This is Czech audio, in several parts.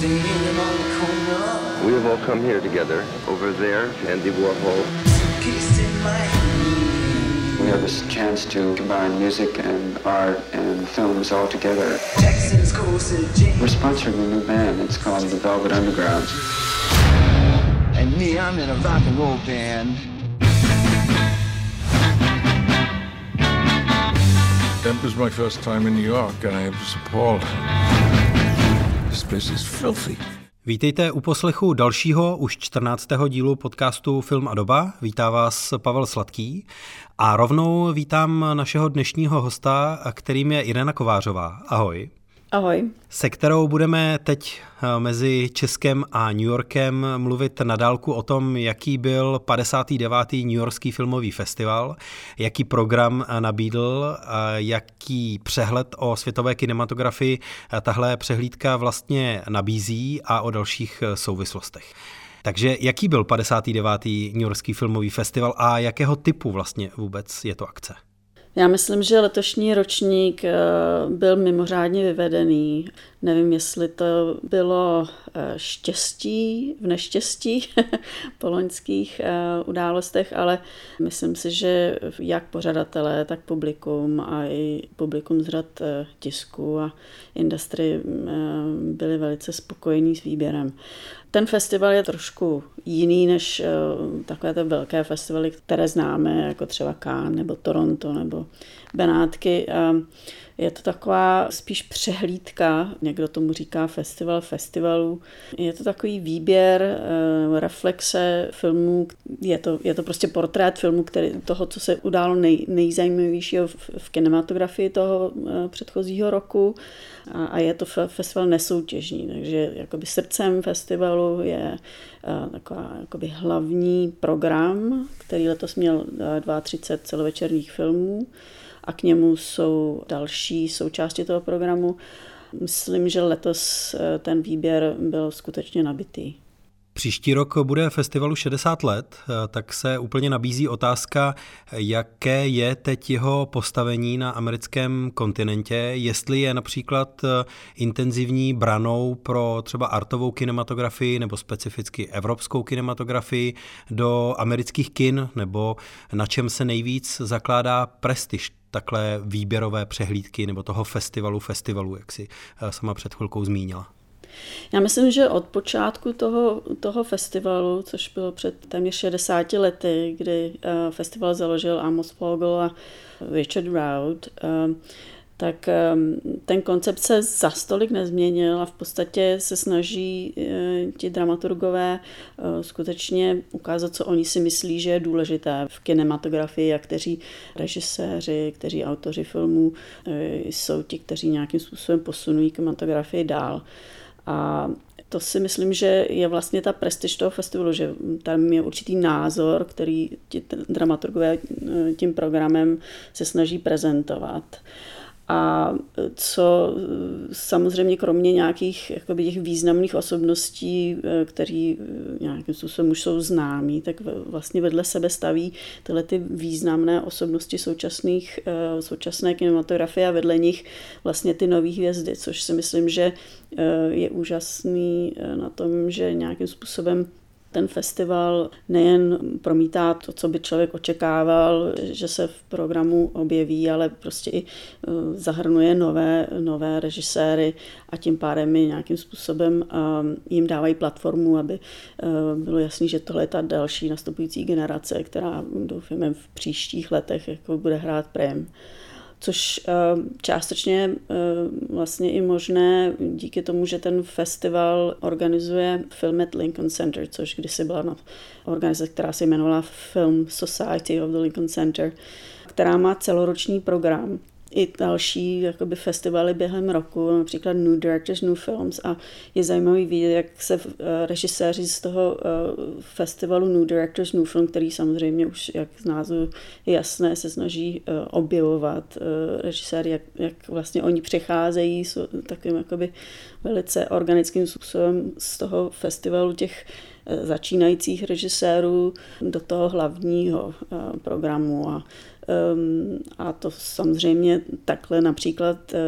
We have all come here together. Over there, Andy Warhol. Peace in my. We have this chance to combine music and art and films all together. Texans goes to James. We're sponsoring a new band. It's called the Velvet Underground. And me, I'm in a rock and roll band. That was my first time in New York, and I was appalled. This place is filthy. Vítejte u poslechu dalšího, už 14. dílu podcastu Film a doba. Vítá vás Pavel Sladký a rovnou vítám našeho dnešního hosta, kterým je Irena Kovářová. Ahoj. Ahoj. Se kterou budeme teď eh, mezi Českem a New Yorkem mluvit na dálku o tom, jaký byl 59. New Yorkský filmový festival, jaký program eh, nabídl, jaký přehled o světové kinematografii eh, tahle přehlídka vlastně nabízí a o dalších souvislostech. Takže jaký byl 59. New Yorkský filmový festival a jakého typu vlastně vůbec je to akce? Já myslím, že letošní ročník eh, byl mimořádně vyvedený. Nevím, jestli to bylo eh, štěstí v neštěstí po loňských eh, událostech, ale myslím si, že jak pořadatelé, tak publikum a i publikum z řad tisku a industry byli velice spokojení s výběrem. Ten festival je trošku jiný než takové ty velké festivaly, které známe, jako třeba Cannes nebo Toronto nebo Benátky. Je to taková spíš přehlídka, někdo tomu říká festival festivalů. Je to takový výběr, uh, reflexe filmů, je to, je to prostě portrét filmu, který, toho, co se událo nej, nejzajímavějšího v, v kinematografii toho uh, předchozího roku. A, a je to festival nesoutěžní, takže jakoby srdcem festivalu je uh, taková jakoby hlavní program, který letos měl 32 celovečerních filmů a k němu jsou další součásti toho programu. Myslím, že letos eh, ten výběr byl skutečně nabitý. Příští rok bude festivalu 60 let, eh, tak se úplně nabízí otázka, jaké je teď jeho postavení na americkém kontinentě, jestli je například eh, intenzivní branou pro třeba artovou kinematografii nebo specificky evropskou kinematografii do amerických kin, nebo na čem se nejvíc zakládá prestiž takhle výběrové přehlídky nebo toho festivalu festivalu, jak si eh, sama před chvilkou zmínila. Já myslím, že od počátku toho, toho festivalu, což bylo před téměř 60 lety, kdy uh, festival založil Amos Fogel a Richard Rout, uh, tak ehm, ten koncept se za stolik nezměnil a v podstatě se snaží eh, ti dramaturgové eh, skutečně ukázat, co oni si myslí, že je důležité v kinematografii a kteří režiséři, kteří autoři filmů eh, jsou ti, kteří nějakým způsobem posunují kinematografii dál. A to si myslím, že je vlastně ta prestiž toho festivalu, že tam je určitý názor, který ti dramaturgové tím programem se snaží prezentovat a co samozřejmě kromě nějakých jakoby těch významných osobností, eh, kteří eh, nějakým způsobem už jsou známí, tak vlastně vedle sebe staví tyhle ty významné osobnosti současných, eh, současné kinematografie a vedle nich vlastně ty nové hvězdy, což si myslím, že je úžasný na tom, že nějakým způsobem ten festival nejen promítá to, co by člověk očekával, že se v programu objeví, ale prostě i eh, zahrnuje nové, nové režiséry a tím pádem mi nějakým způsobem eh, jim dávají platformu, aby eh, bylo jasný, že tohle je ta další nastupující generace, která doufáme v příštích letech jako bude hrát prém což eh, částečně eh, vlastně i možné díky tomu, že ten festival organizuje Film at Lincoln Center, což kdysi byla na organizace, která se jmenovala Film Society of the Lincoln Center, která má celoroční program i další jakoby, festivaly během roku, například New Directors, New Films. A je zajímavý vidět, jak se uh, režiséři z toho uh, festivalu New Directors, New Film, který samozřejmě už, jak z názvu je jasné, se snaží uh, objevovat režiséry, jak, jak vlastně oni přecházejí s takovým jakoby velice organickým způsobem z toho festivalu těch začínajících režisérů do toho hlavního programu. A a to samozřejmě takhle například uh,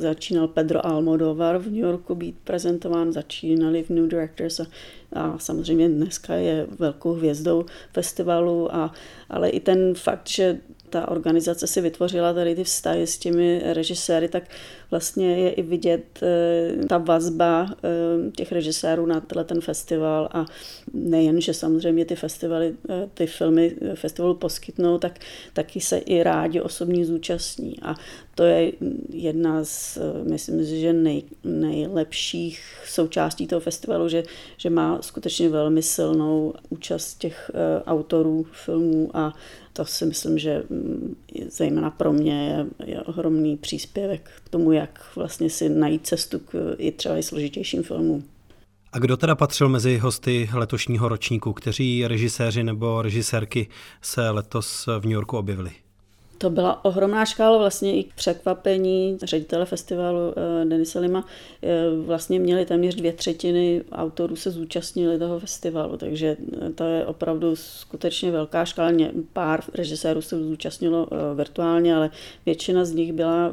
začínal Pedro Almodovar v New Yorku být prezentován, začínali v New Directors a, a samozřejmě dneska je velkou hvězdou festivalu, a, ale i ten fakt, že ta organizace si vytvořila tady ty vztahy s těmi režiséry, tak vlastně je i vidět eh, ta vazba eh, těch režisérů na tenhle ten festival a nejen, že samozřejmě ty festivaly, eh, ty filmy festivalu poskytnou, tak taky se i rádi osobní zúčastní. A to je jedna z, myslím si, že nej, nejlepších součástí toho festivalu, že, že má skutečně velmi silnou účast těch autorů filmů a to si myslím, že mm, zejména pro mě je, je ohromný příspěvek k tomu, jak vlastně si najít cestu k i třeba i složitějším filmům. A kdo teda patřil mezi hosty letošního ročníku? Kteří režiséři nebo režisérky se letos v New Yorku objevili? To byla ohromná škála vlastně i k překvapení ředitele festivalu eh, Denise Lima. Eh, vlastně měli téměř dvě třetiny autorů se zúčastnili toho festivalu, takže eh, to je opravdu skutečně velká škála. Pár režisérů se zúčastnilo virtuálně, ale většina z nich byla,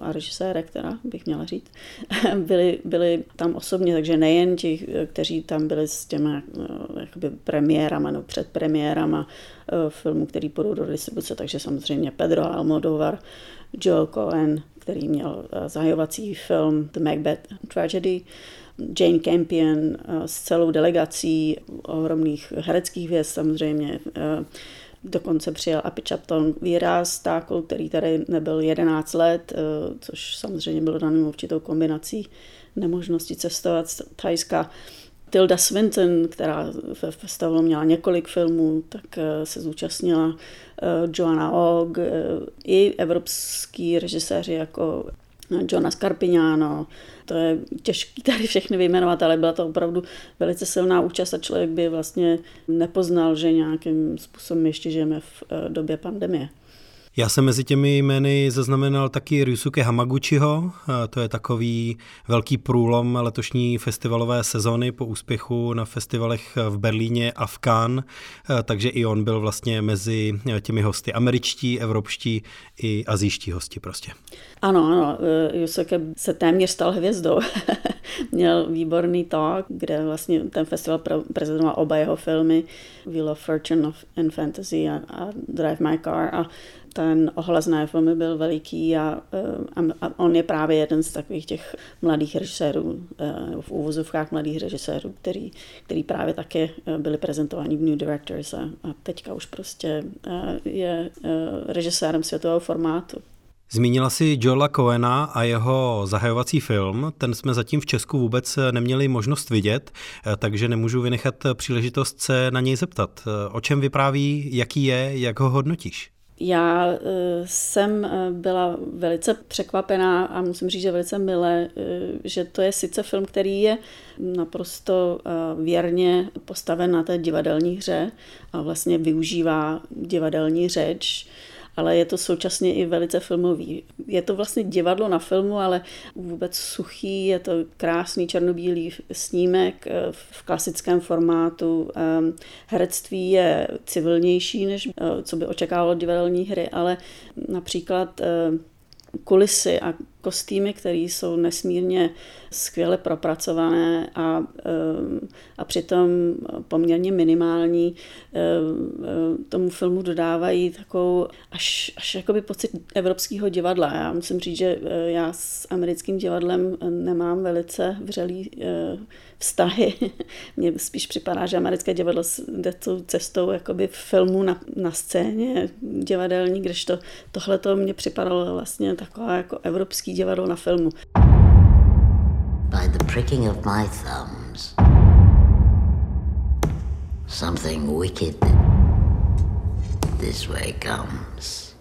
a režiséra, která bych měla říct, byli, byli tam osobně, takže nejen ti, kteří tam byli s těma jakoby premiérama nebo před premiérama, Eh, filmů, který půjdou do distribuce, takže samozřejmě Pedro Almodovar, Joel Cohen, který měl eh, zahajovací film The Macbeth Tragedy, Jane Campion eh, s celou delegací ohromných hereckých věc samozřejmě, dokonce přijel Api Chapton výraz Tákl, který tady nebyl 11 let, což samozřejmě bylo daným určitou kombinací nemožnosti cestovat z Thajska Tilda Swinton, která ve festivalu měla několik filmů, tak eh, se zúčastnila eh, Joanna Og, eh, i evropský režiséři jako Johna Scarpignano. To je těžké tady všechny vyjmenovat, ale byla to opravdu velice silná účast a člověk by vlastně nepoznal, že nějakým způsobem ještě žijeme v době pandemie. Já jsem mezi těmi jmény zaznamenal taky Ryusuke Hamaguchiho, to je takový velký průlom letošní festivalové sezony po úspěchu na festivalech v Berlíně a v Cannes, takže i on byl vlastně mezi těmi hosty američtí, evropští i azijští hosti prostě. Ano, ano, Ryusuke se téměř stal hvězdou. Měl výborný talk, kde vlastně ten festival prezentoval oba jeho filmy Wheel of Fortune and Fantasy a, a Drive My Car a ten ohlas na filmy byl veliký a, eh, a on je právě jeden z takových těch mladých režisérů, eh, v úvozovkách mladých režisérů, který, který právě také eh, byli prezentováni v New Directors a, a teďka už prostě je režisérem světového formátu. Zmínila si Joela Coena a jeho zahajovací film. Ten jsme zatím v Česku vůbec neměli možnost vidět, takže nemůžu vynechat příležitost se na něj zeptat. O čem vypráví, jaký je, jak ho hodnotíš? Já eh, jsem eh, byla velice překvapená a musím říct, že velice milé, eh, že to je sice film, který je naprosto věrně postaven na té divadelní hře a vlastně využívá divadelní řeč, ale je to současně i velice filmový. Je to vlastně divadlo na filmu, ale vůbec suchý, je to krásný černobílý snímek eh, v klasickém formátu. Ehm, herectví je civilnější, než eh, co by očekávalo divadelní hry, ale například eh, kulisy a kostýmy, které jsou nesmírně skvěle propracované a, eh, a přitom poměrně minimální, eh, eh, tomu filmu dodávají takovou až, až jakoby pocit evropského divadla. Já musím říct, že já s americkým divadlem nemám velice vřelý vztahy. Mně spíš připadá, že americké divadlo jde tou cestou jakoby filmu na, na scéně divadelní, kdežto tohle to mě připadalo vlastně taková jako evropský divadlo na filmu. By the pricking of my thumbs, something wicked this way comes.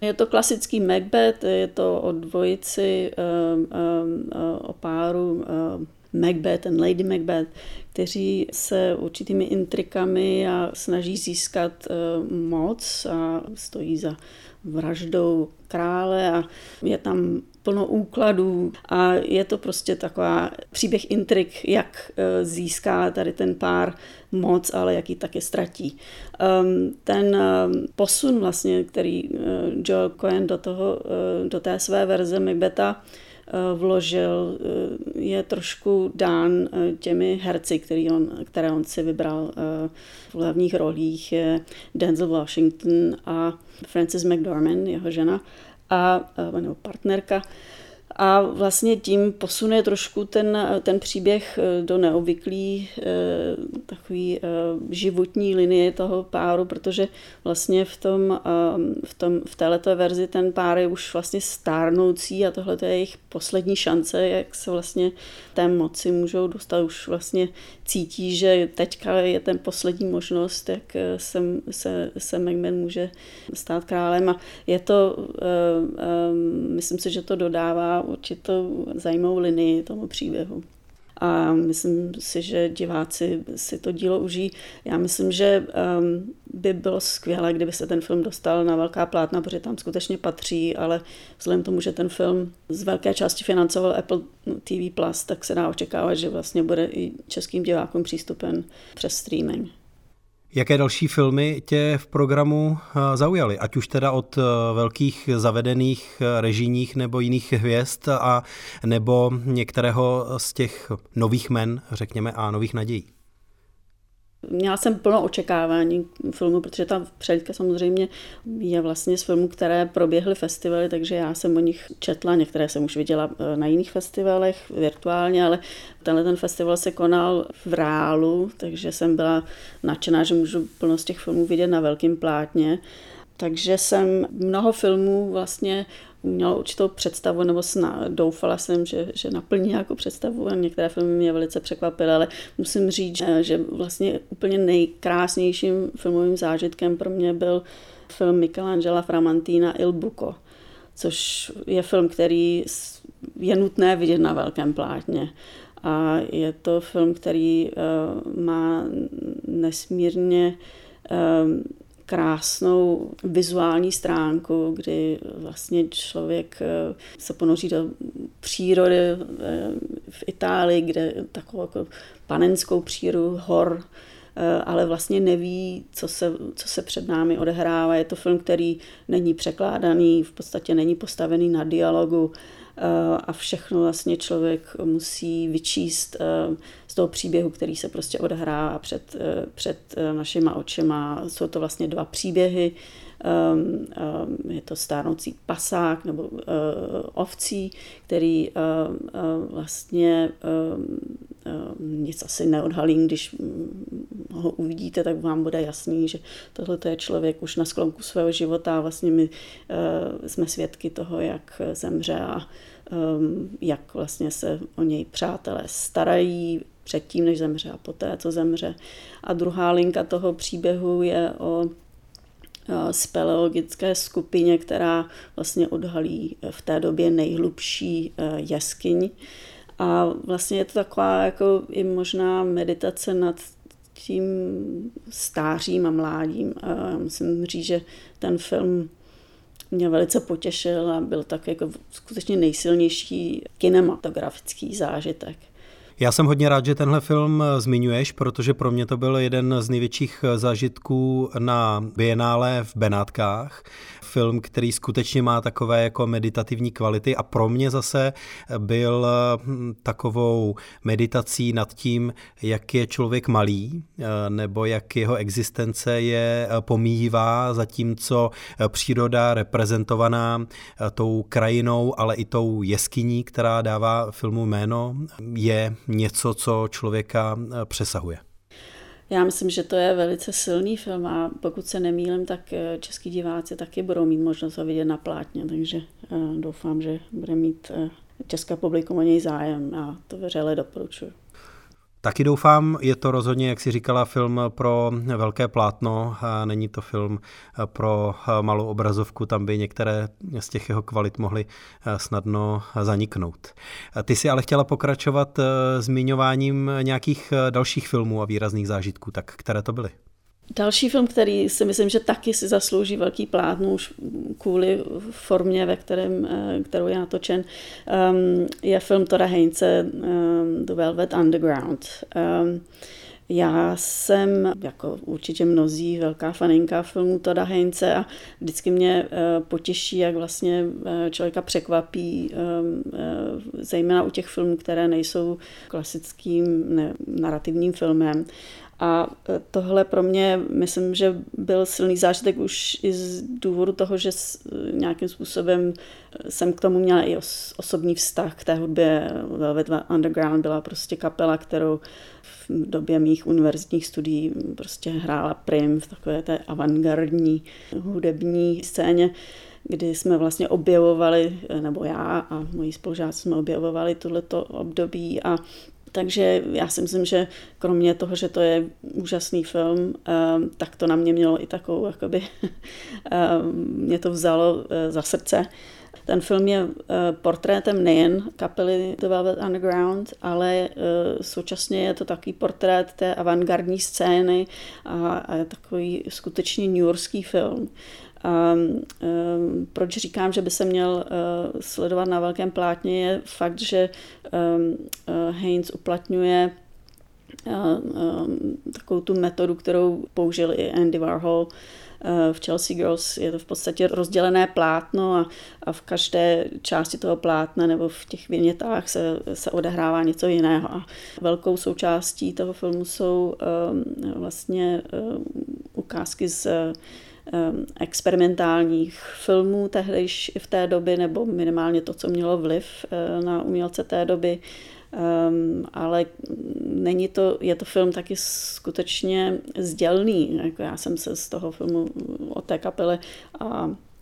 Je to klasický Macbeth, je to o dvojici, um, um, o páru um, Macbeth and Lady Macbeth, kteří se určitými intrikami a snaží získat moc a stojí za vraždou krále a je tam plno úkladů a je to prostě taková příběh intrik, jak eh, získá tady ten pár moc, ale jak ji taky ztratí. Ehm, ten ehm, posun vlastně, který eh, Joel Cohen do, toho, do té své verze Macbeta vložil, je trošku dán těmi herci, který on, které on si vybral v hlavních rolích, je Denzel Washington a Frances McDormand, jeho žena a, nebo partnerka. A vlastně tím posune trošku ten, ten příběh eh, do neobvyklý eh, takový eh, životní linie toho páru, protože vlastně v, tom, v, tom, v této verzi ten pár je už vlastně stárnoucí a tohle je jejich poslední šance, jak se vlastně té moci můžou dostat. Už vlastně cítí, že teďka je ten poslední možnost, jak se, se, se Megman může stát králem a je to, myslím si, že to dodává určitou zajímavou linii tomu příběhu. A myslím si, že diváci si to dílo užijí. Já myslím, že um, by bylo skvělé, kdyby se ten film dostal na velká plátna, protože tam skutečně patří, ale vzhledem tomu, že ten film z velké části financoval Apple TV+, tak se dá očekávat, že vlastně bude i českým divákům přístupen přes streaming. Jaké další filmy tě v programu eh, zaujaly? Ať už teda od eh, velkých zavedených eh, režijních nebo jiných hvězd a nebo některého z těch nových men, řekněme, a nových nadějí? Měla jsem plno očekávání filmu, protože ta přehlídka samozřejmě je vlastně z filmů, které proběhly festivaly, takže já jsem o nich četla, některé jsem už viděla eh, na jiných festivalech virtuálně, ale tenhle ten festival se konal v reálu, takže jsem byla nadšená, že můžu plno z těch filmů vidět na velkém plátně. Takže jsem mnoho filmů vlastně měla určitou představu, nebo sna, doufala jsem, že, že naplní nějakou představu a některé filmy mě velice překvapily, ale musím říct, že, vlastně úplně nejkrásnějším filmovým zážitkem pro mě byl film Michelangela Framantina Il Buco, což je film, který je nutné vidět na velkém plátně. A je to film, který uh, má nesmírně uh, krásnou vizuální stránku, kdy vlastně člověk eh, se ponoří do přírody eh, v Itálii, kde takovou jako panenskou přírodu hor, eh, ale vlastně neví, co se, co se před námi odehrává. Je to film, který není překládaný, v podstatě není postavený na dialogu, a všechno vlastně člověk musí vyčíst eh, z toho příběhu, který se prostě odehrává před, eh, před eh, našima očima. Jsou to vlastně dva příběhy. Ehm, ehm, je to stárnoucí pasák nebo ovcí, který vlastně nic asi neodhalím, když ho uvidíte, tak vám bude jasný, že tohle je člověk už na sklonku svého života a vlastně my jsme svědky toho, jak zemře a jak vlastně se o něj přátelé starají předtím, než zemře a poté, co zemře. A druhá linka toho příběhu je o speleologické skupině, která vlastně odhalí v té době nejhlubší jeskyň a vlastně je to taková jako i možná meditace nad tím stářím a mládím. A musím říct, že ten film mě velice potěšil a byl tak jako skutečně nejsilnější kinematografický zážitek. Já jsem hodně rád, že tenhle film zmiňuješ, protože pro mě to byl jeden z největších zážitků na Bienále v Benátkách. Film, který skutečně má takové jako meditativní kvality a pro mě zase byl hm, takovou meditací nad tím, jak je člověk malý, eh, nebo jak jeho existence je eh, pomíjivá, zatímco eh, příroda reprezentovaná tou krajinou, ale i tou jeskyní, která dává filmu jméno, je něco, co člověka přesahuje. Já myslím, že to je velice silný film a pokud se nemýlím, tak eh, český diváci taky budou mít možnost ho vidět na plátně, takže eh, doufám, že bude mít eh, česká publikum o něj zájem a to vřele doporučuji. Taky doufám, je to rozhodně, jak si říkala, film pro velké plátno, a není to film pro malou obrazovku, tam by některé z těch jeho kvalit mohly snadno zaniknout. Ty si ale chtěla pokračovat zmiňováním nějakých dalších filmů a výrazných zážitků, tak které to byly? Další film, který si myslím, že taky si zaslouží velký plátno už kvůli formě, ve kterém, eh, kterou je natočen, um, je film Tora Heinze um, The Velvet Underground. Um, já jsem, jako určitě mnozí, velká faninka filmu Toda Heinze a vždycky mě eh, potěší, jak vlastně eh, člověka překvapí, zejména u těch filmů, které nejsou klasickým ne, narrativním filmem. A e, tohle pro mě, myslím, že byl silný zážitek už i z důvodu toho, že nějakým způsobem e, jsem k tomu měla i osobní vztah k té hudbě. Velvet Underground byla prostě kapela, kterou v době mých univerzitních studií prostě hrála prim v takové té avantgardní hudební scéně kdy jsme vlastně objevovali, e, nebo já a moji spolužáci jsme objevovali tohleto období a takže já si myslím, že kromě toho, že to je úžasný film, ehm, tak to na mě mělo i takovou, jakoby, ehm, mě to vzalo eh, za srdce. Ten film je eh, portrétem nejen kapely The Velvet Underground, ale eh, současně je to takový portrét té avantgardní scény a, a takový skutečně newyorský film. Um, um, proč říkám, že by se měl uh, sledovat na velkém plátně, je fakt, že um, uh, Haynes uplatňuje um, takovou tu metodu, kterou použil i Andy Warhol v Chelsea Girls je to v podstatě rozdělené plátno a, a v každé části toho plátna nebo v těch věnětách se, se odehrává něco jiného. A velkou součástí toho filmu jsou um, vlastně um, ukázky z experimentálních filmů tehdejš v té doby, nebo minimálně to, co mělo vliv uh, na umělce té doby. Um, ale není to, je to film taky skutečně sdělný. Jako já jsem se z toho filmu o té kapele a Eh,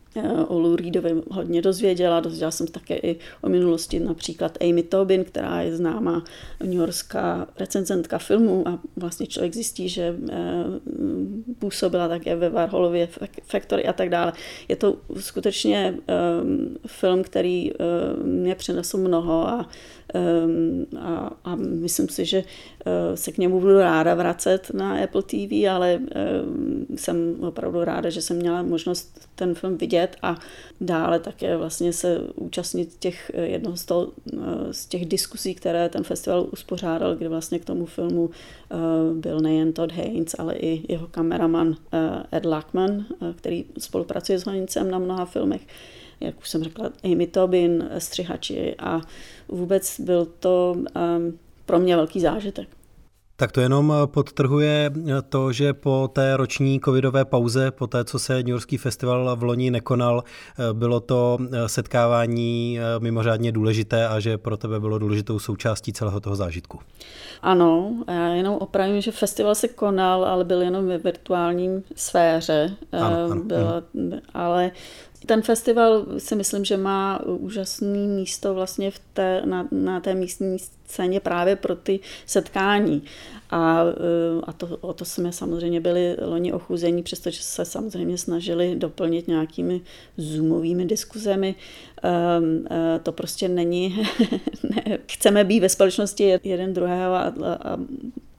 o Lou Reedovi hodně dozvěděla. Dozvěděla jsem také i o minulosti například Amy Tobin, která je známá Yorkská recenzentka filmů a vlastně člověk zjistí, že eh, působila také ve Warholově Factory a tak dále. Je to skutečně eh, film, který mě přinesl mnoho a a, a myslím si, že eh, se k němu budu ráda vracet na Apple TV, ale ehm, jsem opravdu ráda, že jsem měla možnost ten film vidět a dále také vlastně se účastnit těch eh, jednoho z, toho, eh, z těch diskusí, které ten festival uspořádal, kdy vlastně k tomu filmu byl nejen Todd Haynes, ale i jeho kameraman Ed Lackman, který spolupracuje s Honicem na mnoha filmech jak už jsem řekla, Amy Tobin, střihači a vůbec byl to um, pro mě velký zážitek. Tak to jenom podtrhuje to, že po té roční covidové pauze, po té, co se New Yorkský festival v loni nekonal, bylo to setkávání mimořádně důležité a že pro tebe bylo důležitou součástí celého toho zážitku. Ano, já jenom opravím, že festival se konal, ale byl jenom ve virtuálním sféře. Ano, ano, Byla, ale ten festival si myslím, že má úžasné místo vlastně v té, na, na té místní scéně právě pro ty setkání. A, eh, a to, o to jsme samozřejmě byli loni ochuzení, přestože se samozřejmě snažili doplnit nějakými zoomovými diskuzemi. Um, to prostě není, ne, chceme být ve společnosti jeden druhého a, a, a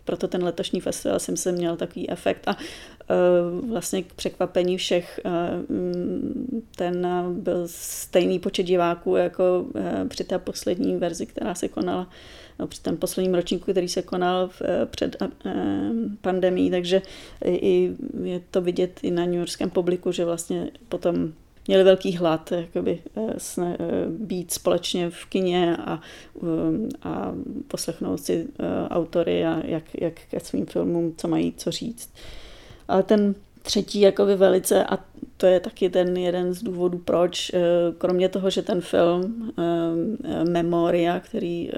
proto ten letošní festival jsem se měl takový efekt a uh, vlastně k překvapení všech uh, ten byl stejný počet diváků jako při té poslední verzi, která se konala no, při tom posledním ročníku, který se konal v, před pandemí, takže i je to vidět i na newyorském publiku, že vlastně potom měli velký hlad, jakoby, sne, být společně v kině a, a poslechnout si autory a jak, jak ke svým filmům, co mají co říct. Ale ten třetí jakoby velice, a to je taky ten jeden z důvodů, proč, kromě toho, že ten film Memoria, který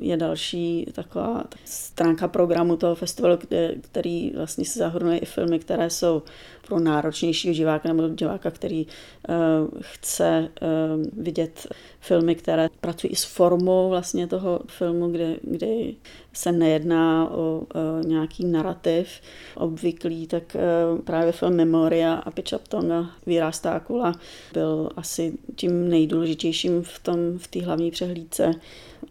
je další taková stránka programu toho festivalu, který vlastně se zahrnuje i filmy, které jsou pro náročnějšího diváka nebo diváka, který uh, chce uh, vidět filmy, které pracují i s formou vlastně toho filmu, kde, kde se nejedná o uh, nějaký narrativ obvyklý, tak uh, právě film Memoria a Pichaptonga Vyrástákula byl asi tím nejdůležitějším v tom v té hlavní přehlídce.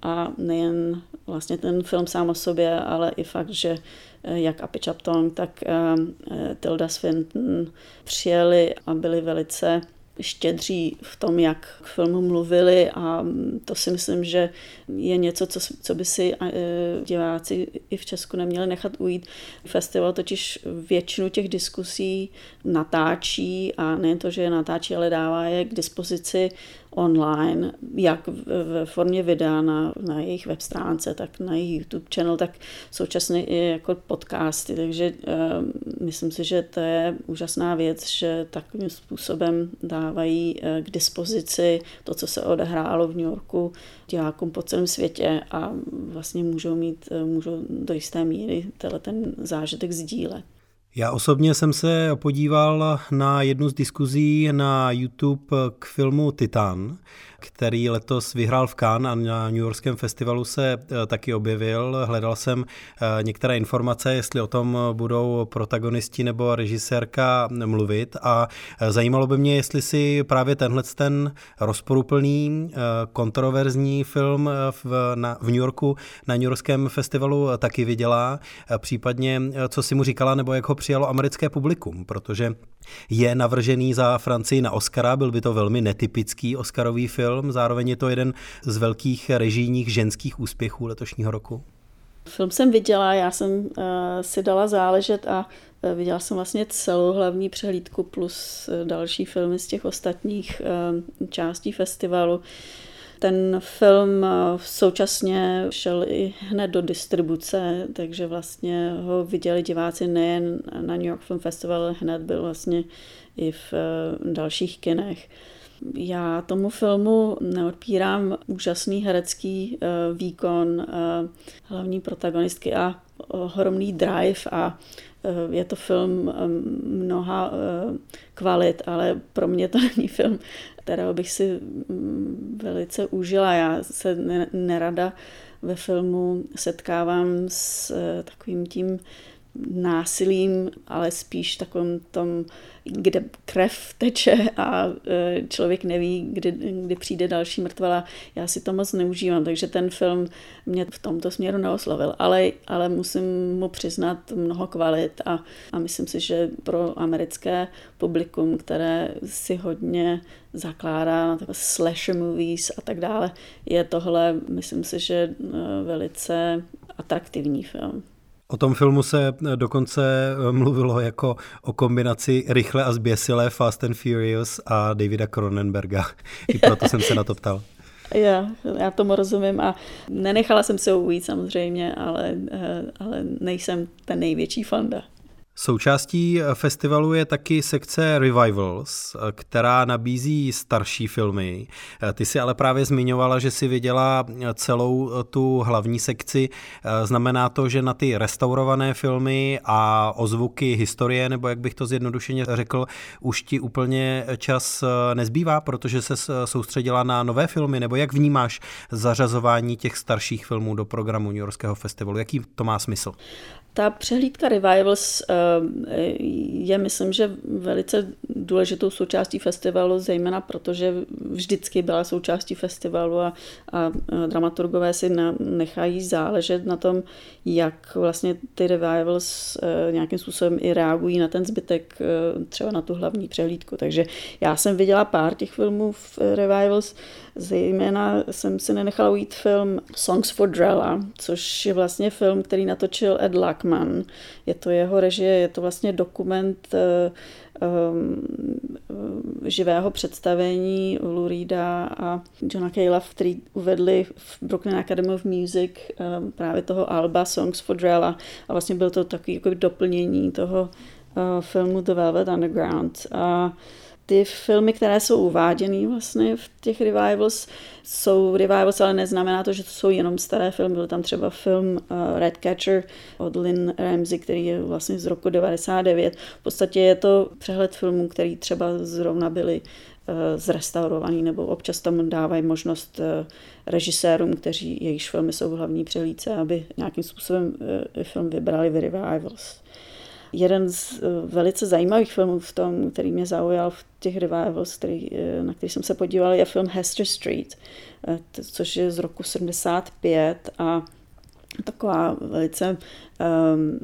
A nejen vlastně ten film sám o sobě, ale i fakt, že jak Api Chaptong, tak Tilda Swinton přijeli a byli velice štědří v tom, jak k filmu mluvili a to si myslím, že je něco, co, co by si e, diváci i v Česku neměli nechat ujít. Festival totiž většinu těch diskusí natáčí a nejen to, že je natáčí, ale dává je k dispozici online, jak ve formě videa na, na jejich web stránce, tak na jejich YouTube channel, tak současně i jako podcasty. Takže uh, myslím si, že to je úžasná věc, že takovým způsobem dávají uh, k dispozici to, co se odehrálo v New Yorku divákům po celém světě a vlastně můžou mít, uh, můžou do jisté míry ten zážitek sdílet. Já osobně jsem se podíval na jednu z diskuzí na YouTube k filmu Titan, který letos vyhrál v Cannes a na New Yorkském festivalu se eh, taky objevil. Hledal jsem eh, některé informace, jestli o tom budou protagonisti nebo režisérka mluvit. A eh, zajímalo by mě, jestli si právě tenhle ten rozporuplný, kontroverzní film v, na, v New Yorku na New Yorkském festivalu taky viděla, případně co si mu říkala nebo jak ho přijalo americké publikum, protože je navržený za Francii na Oscara, byl by to velmi netypický Oscarový film, zároveň je to jeden z velkých režijních ženských úspěchů letošního roku. Film jsem viděla, já jsem uh, si dala záležet a uh, viděla jsem vlastně celou hlavní přehlídku plus uh, další filmy z těch ostatních uh, částí festivalu. Ten film současně šel i hned do distribuce, takže vlastně ho viděli diváci nejen na New York Film Festival, hned byl vlastně i v dalších kinech. Já tomu filmu neodpírám úžasný herecký eh, výkon eh, hlavní protagonistky a ohromný drive a eh, je to film mnoha kvalit, ale pro mě to není film, kterého bych si mm, velice užila. Já se nerada ve filmu setkávám s takovým tím násilím, ale spíš takovým tom, kde krev teče a e, člověk neví, kdy, kdy přijde další mrtvala. Já si to moc neužívám, takže ten film mě v tomto směru neoslovil, ale, ale musím mu přiznat mnoho kvalit a, a myslím si, že pro americké publikum, které si hodně zakládá na takové slasher movies a tak dále, je tohle, myslím si, že e, velice atraktivní film. O tom filmu se dokonce eh, mluvilo jako o kombinaci rychle a zběsilé Fast and Furious a Davida Cronenberga. I proto jsem se na to ptal. Já, já tomu rozumím a nenechala jsem se ujít samozřejmě, ale, eh, ale nejsem ten největší fanda. Součástí festivalu je taky sekce Revivals, která nabízí starší filmy. Ty si ale právě zmiňovala, že si viděla celou tu hlavní sekci. Znamená to, že na ty restaurované filmy a ozvuky historie, nebo jak bych to zjednodušeně řekl, už ti úplně čas nezbývá, protože se soustředila na nové filmy, nebo jak vnímáš zařazování těch starších filmů do programu New Yorkského festivalu? Jaký to má smysl? Ta přehlídka Revivals eh, je, myslím, že velice důležitou součástí festivalu, zejména protože vždycky byla součástí festivalu a, a dramaturgové si na, nechají záležet na tom, jak vlastně ty Revivals eh, nějakým způsobem i reagují na ten zbytek, eh, třeba na tu hlavní přehlídku. Takže já jsem viděla pár těch filmů v Revivals, Zejména jsem si nenechala ujít film Songs for Drella, což je vlastně film, který natočil Ed Luckman. Je to jeho režie, je to vlastně dokument um, živého představení Lou Reeda a Johna Cale'a, který uvedli v Brooklyn Academy of Music právě toho Alba Songs for Drella a vlastně byl to takový jako doplnění toho filmu The Velvet Underground. A ty filmy, které jsou uváděny vlastně v těch revivals, jsou revivals, ale neznamená to, že to jsou jenom staré filmy. Byl tam třeba film uh, Red Catcher od Lynn Ramsey, který je vlastně z roku 99. V podstatě je to přehled filmů, který třeba zrovna byly uh, zrestaurovaný, nebo občas tam dávají možnost uh, režisérům, kteří jejichž filmy jsou v hlavní přehlídce, aby nějakým způsobem film vybrali v revivals. Jeden z velice zajímavých filmů v tom, který mě zaujal v těch revivals, který, na který jsem se podíval, je film Hester Street, což je z roku 75 a taková velice um,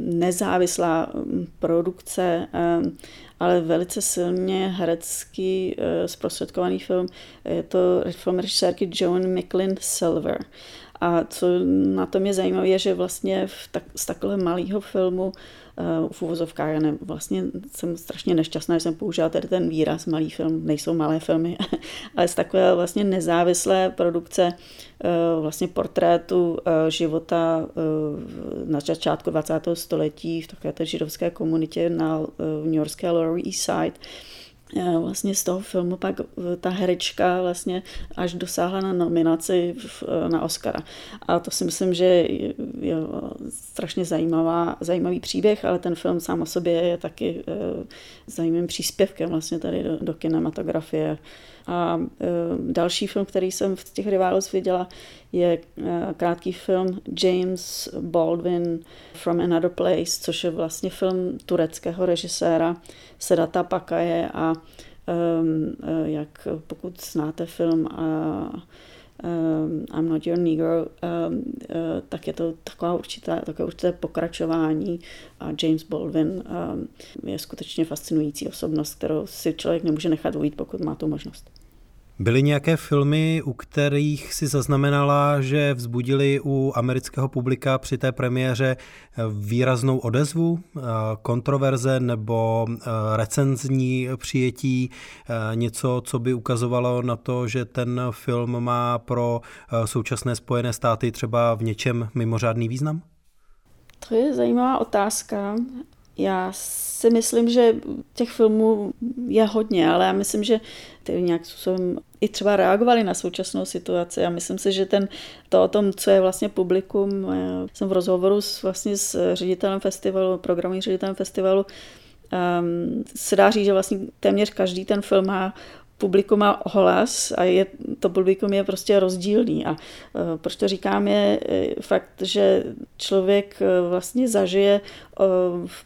nezávislá produkce, um, ale velice silně herecky uh, zprostředkovaný film. Je to film režisérky Joan McLean Silver. A co na tom je zajímavé, je, že vlastně v tak, z takového malého filmu uh, v úvozovkách, já ne, vlastně jsem strašně nešťastná, že jsem použila tady ten výraz malý film, nejsou malé filmy, ale z takové vlastně nezávislé produkce uh, vlastně portrétu uh, života uh, na začátku 20. století v takové té židovské komunitě na uh, New Yorkské Lower East Side, vlastně z toho filmu pak ta herečka vlastně až dosáhla na nominaci na Oscara. A to si myslím, že je strašně zajímavá, zajímavý příběh, ale ten film sám o sobě je taky eh, zajímavým příspěvkem vlastně tady do, do kinematografie. A e, další film, který jsem v těch Rivals viděla, je e, krátký film James Baldwin From Another Place, což je vlastně film tureckého režiséra Sedata Pakaje a e, jak pokud znáte film um, I'm Not Your Negro, um, uh, tak je to taková určitá, takové určité pokračování a James Baldwin um, je skutečně fascinující osobnost, kterou si člověk nemůže nechat ujít, pokud má tu možnost. Byly nějaké filmy, u kterých si zaznamenala, že vzbudili u amerického publika při té premiéře výraznou odezvu, kontroverze nebo recenzní přijetí, něco, co by ukazovalo na to, že ten film má pro současné Spojené státy třeba v něčem mimořádný význam? To je zajímavá otázka. Já si myslím, že těch filmů je hodně, ale já myslím, že ty nějak způsobem i třeba reagovali na současnou situaci. A myslím si, že ten, to o tom, co je vlastně publikum, já jsem v rozhovoru s, vlastně s ředitelem festivalu, programovým ředitelem festivalu, um, se dá říct, že vlastně téměř každý ten film má publikum má hlas a je, to publikum je prostě rozdílný. A uh, proč to říkám je uh, fakt, že člověk uh, vlastně zažije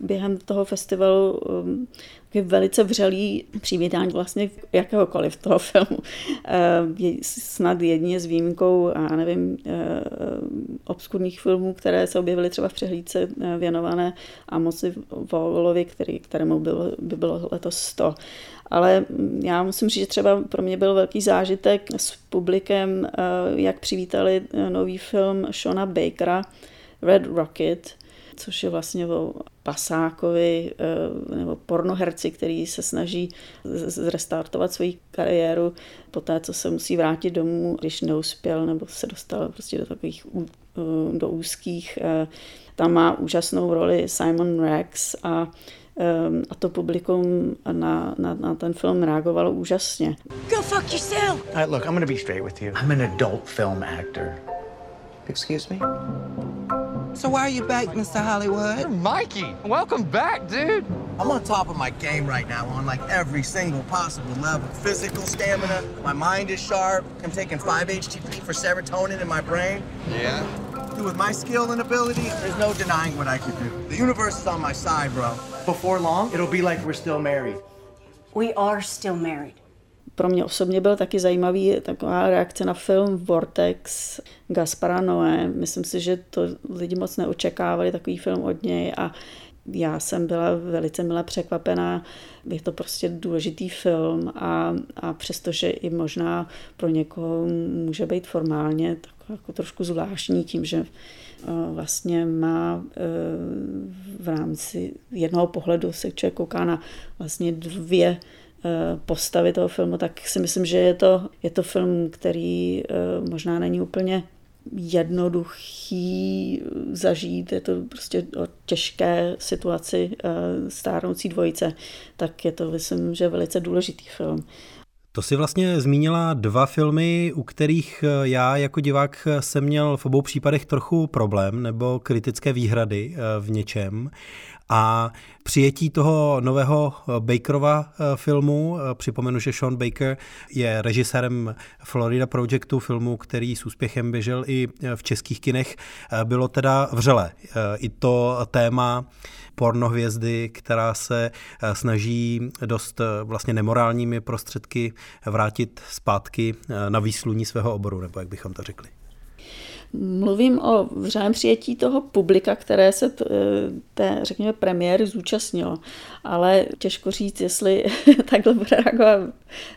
během toho festivalu um, velice vřelý přivítání vlastně jakéhokoliv toho filmu. Uh, snad jedině s výjimkou, a nevím, uh, obskurních filmů, které se objevily třeba v přehlídce věnované Amosi Volovi, který, kterému bylo, by bylo letos 100. Ale já musím říct, že třeba pro mě byl velký zážitek s publikem, eh, jak přivítali eh, nový film Shona Bakera Red Rocket, což je vlastně o pasákovi eh, nebo pornoherci, který se snaží zrestartovat svoji kariéru po té, co se musí vrátit domů, když neuspěl nebo se dostal prostě do takových do úzkých. Tam má úžasnou roli Simon Rex a a to publikum na, na, na ten film reagovalo úžasně. Go fuck yourself! All right, look, I'm gonna be straight with you. I'm an adult film actor. Excuse me? So why are you back, Mr. Hollywood? Mikey, welcome back, dude. I'm on top of my game right now on like every single possible level. Physical stamina, my mind is sharp. I'm taking 5-HTP for serotonin in my brain. Yeah? Dude, with my skill and ability, there's no denying what I can do. The universe is on my side, bro. Before long, it'll be like we're still married. We are still married. Pro mě osobně byl taky zajímavý taková reakce na film Vortex Gaspara Noé. Myslím si, že to lidi moc neočekávali, takový film od něj a já jsem byla velice milé překvapená. Je to prostě důležitý film a, a přestože i možná pro někoho může být formálně tak jako trošku zvláštní tím, že eh, vlastně má eh, v rámci jednoho pohledu se člověk kouká na vlastně dvě postavy toho filmu, tak si myslím, že je to, je to film, který možná není úplně jednoduchý zažít, je to prostě o těžké situaci stárnoucí dvojice, tak je to, myslím, že velice důležitý film. To si vlastně zmínila dva filmy, u kterých eh, já jako divák jsem měl v obou případech trochu problém nebo kritické výhrady eh, v něčem. A přijetí toho nového Bakerova filmu, připomenu, že Sean Baker je režisérem Florida Projectu, filmu, který s úspěchem běžel i v českých kinech, bylo teda vřele. I to téma pornohvězdy, která se eh, snaží dost eh, vlastně nemorálními prostředky vrátit zpátky eh, na výsluní svého oboru, nebo jak bychom to řekli. Mluvím o vřelém přijetí toho publika, které se t, té, řekněme, premiéry zúčastnilo. Ale těžko říct, jestli takhle bude reagovat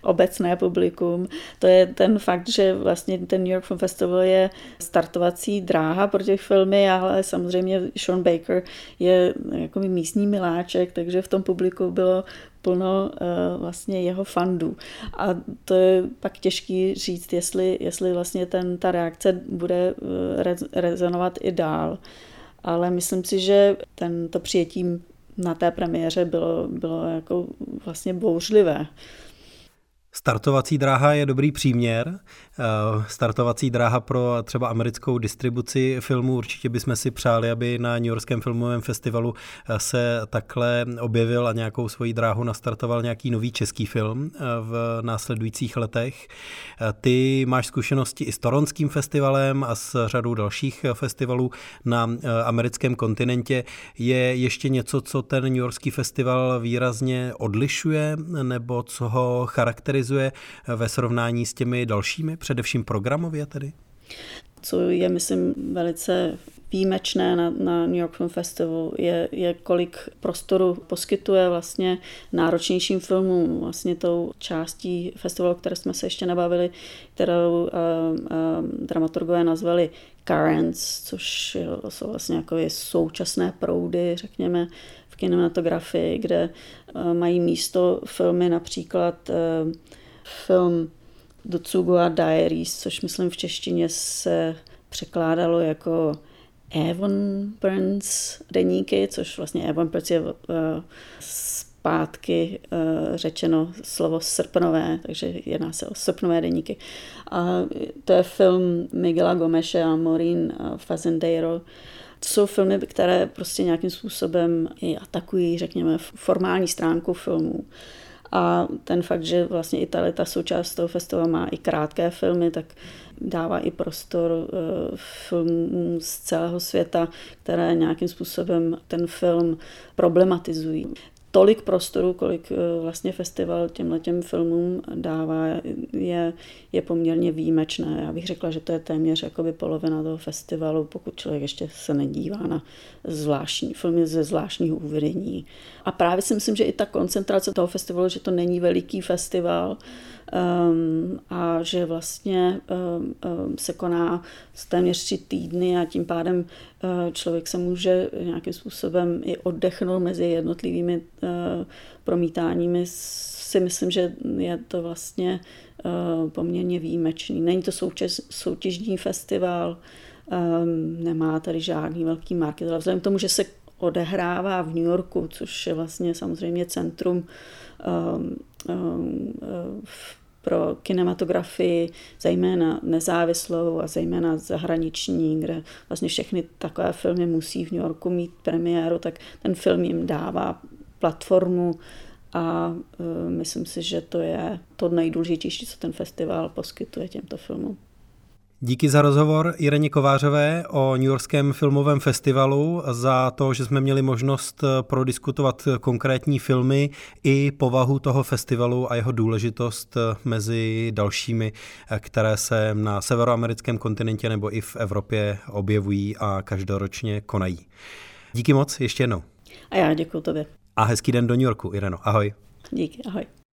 obecné publikum. To je ten fakt, že vlastně ten New York Film Festival je startovací dráha pro těch filmy, ale samozřejmě Sean Baker je jako místní miláček, takže v tom publiku bylo plno uh, vlastně jeho fandů. A to je pak těžký říct, jestli, jestli vlastně ten, ta reakce bude uh, rezonovat i dál. Ale myslím si, že ten, to přijetí na té premiéře bylo, bylo jako vlastně bouřlivé. Startovací dráha je dobrý příměr. Eh, startovací dráha pro třeba americkou distribuci filmů. Určitě bychom si přáli, aby na New Yorkském filmovém festivalu eh, se takhle objevil a nějakou svoji dráhu nastartoval nějaký nový český film eh, v následujících letech. Ty máš zkušenosti i s Toronským festivalem a s řadou dalších festivalů na americkém kontinentě. Je ještě něco, co ten New Yorkský festival výrazně odlišuje nebo co ho charakterizuje ve srovnání s těmi dalšími především programově tedy? Co je, myslím, velice výjimečné na, na New York Film Festival je, je, kolik prostoru poskytuje vlastně náročnějším filmům, vlastně tou částí festivalu, které jsme se ještě nebavili, kterou uh, uh, dramaturgové nazvali currents, což jsou vlastně jako současné proudy, řekněme, kinematografii, kde uh, mají místo filmy například uh, film Dotsugua Diaries, což myslím v češtině se překládalo jako Avon Burns deníky, což vlastně Avon Burns je uh, zpátky řečeno slovo srpnové, takže jedná se o srpnové deníky. A to je film Miguela Gomeše a Maureen Fazendeiro. To jsou filmy, které prostě nějakým způsobem i atakují, řekněme, formální stránku filmů. A ten fakt, že vlastně i tady ta součást toho festivalu má i krátké filmy, tak dává i prostor eh, filmům z celého světa, které nějakým způsobem ten film problematizují tolik prostoru, kolik eh, vlastně festival těmhle těm filmům dává, je, je poměrně výjimečné. Já bych řekla, že to je téměř jakoby polovina toho festivalu, pokud člověk ještě se nedívá na zvláštní filmy ze zvláštního uvedení. A právě si myslím, že i ta koncentrace toho festivalu, že to není veliký festival, a že vlastně um, um, se koná téměř tři týdny a tím pádem uh, člověk se může nějakým způsobem i oddechnout mezi jednotlivými uh, promítáními. Si myslím, že je to vlastně uh, poměrně výjimečný. Není to soutěž, soutěžní festival, nemá tady žádný velký market, ale vzhledem k tomu, že se odehrává v New Yorku, což je vlastně samozřejmě centrum um, um, pro kinematografii, zejména nezávislou a zejména zahraniční, kde vlastně všechny takové filmy musí v New Yorku mít premiéru, tak ten film jim dává platformu a uh, myslím si, že to je to nejdůležitější, co ten festival poskytuje těmto filmům. Díky za rozhovor Ireně Kovářové o New Yorkském filmovém festivalu, za to, že jsme měli možnost prodiskutovat konkrétní filmy i povahu toho festivalu a jeho důležitost mezi dalšími, které se na severoamerickém kontinentě nebo i v Evropě objevují a každoročně konají. Díky moc ještě jednou. A já děkuji tobě. A hezký den do New Yorku, Ireno. Ahoj. Díky, ahoj.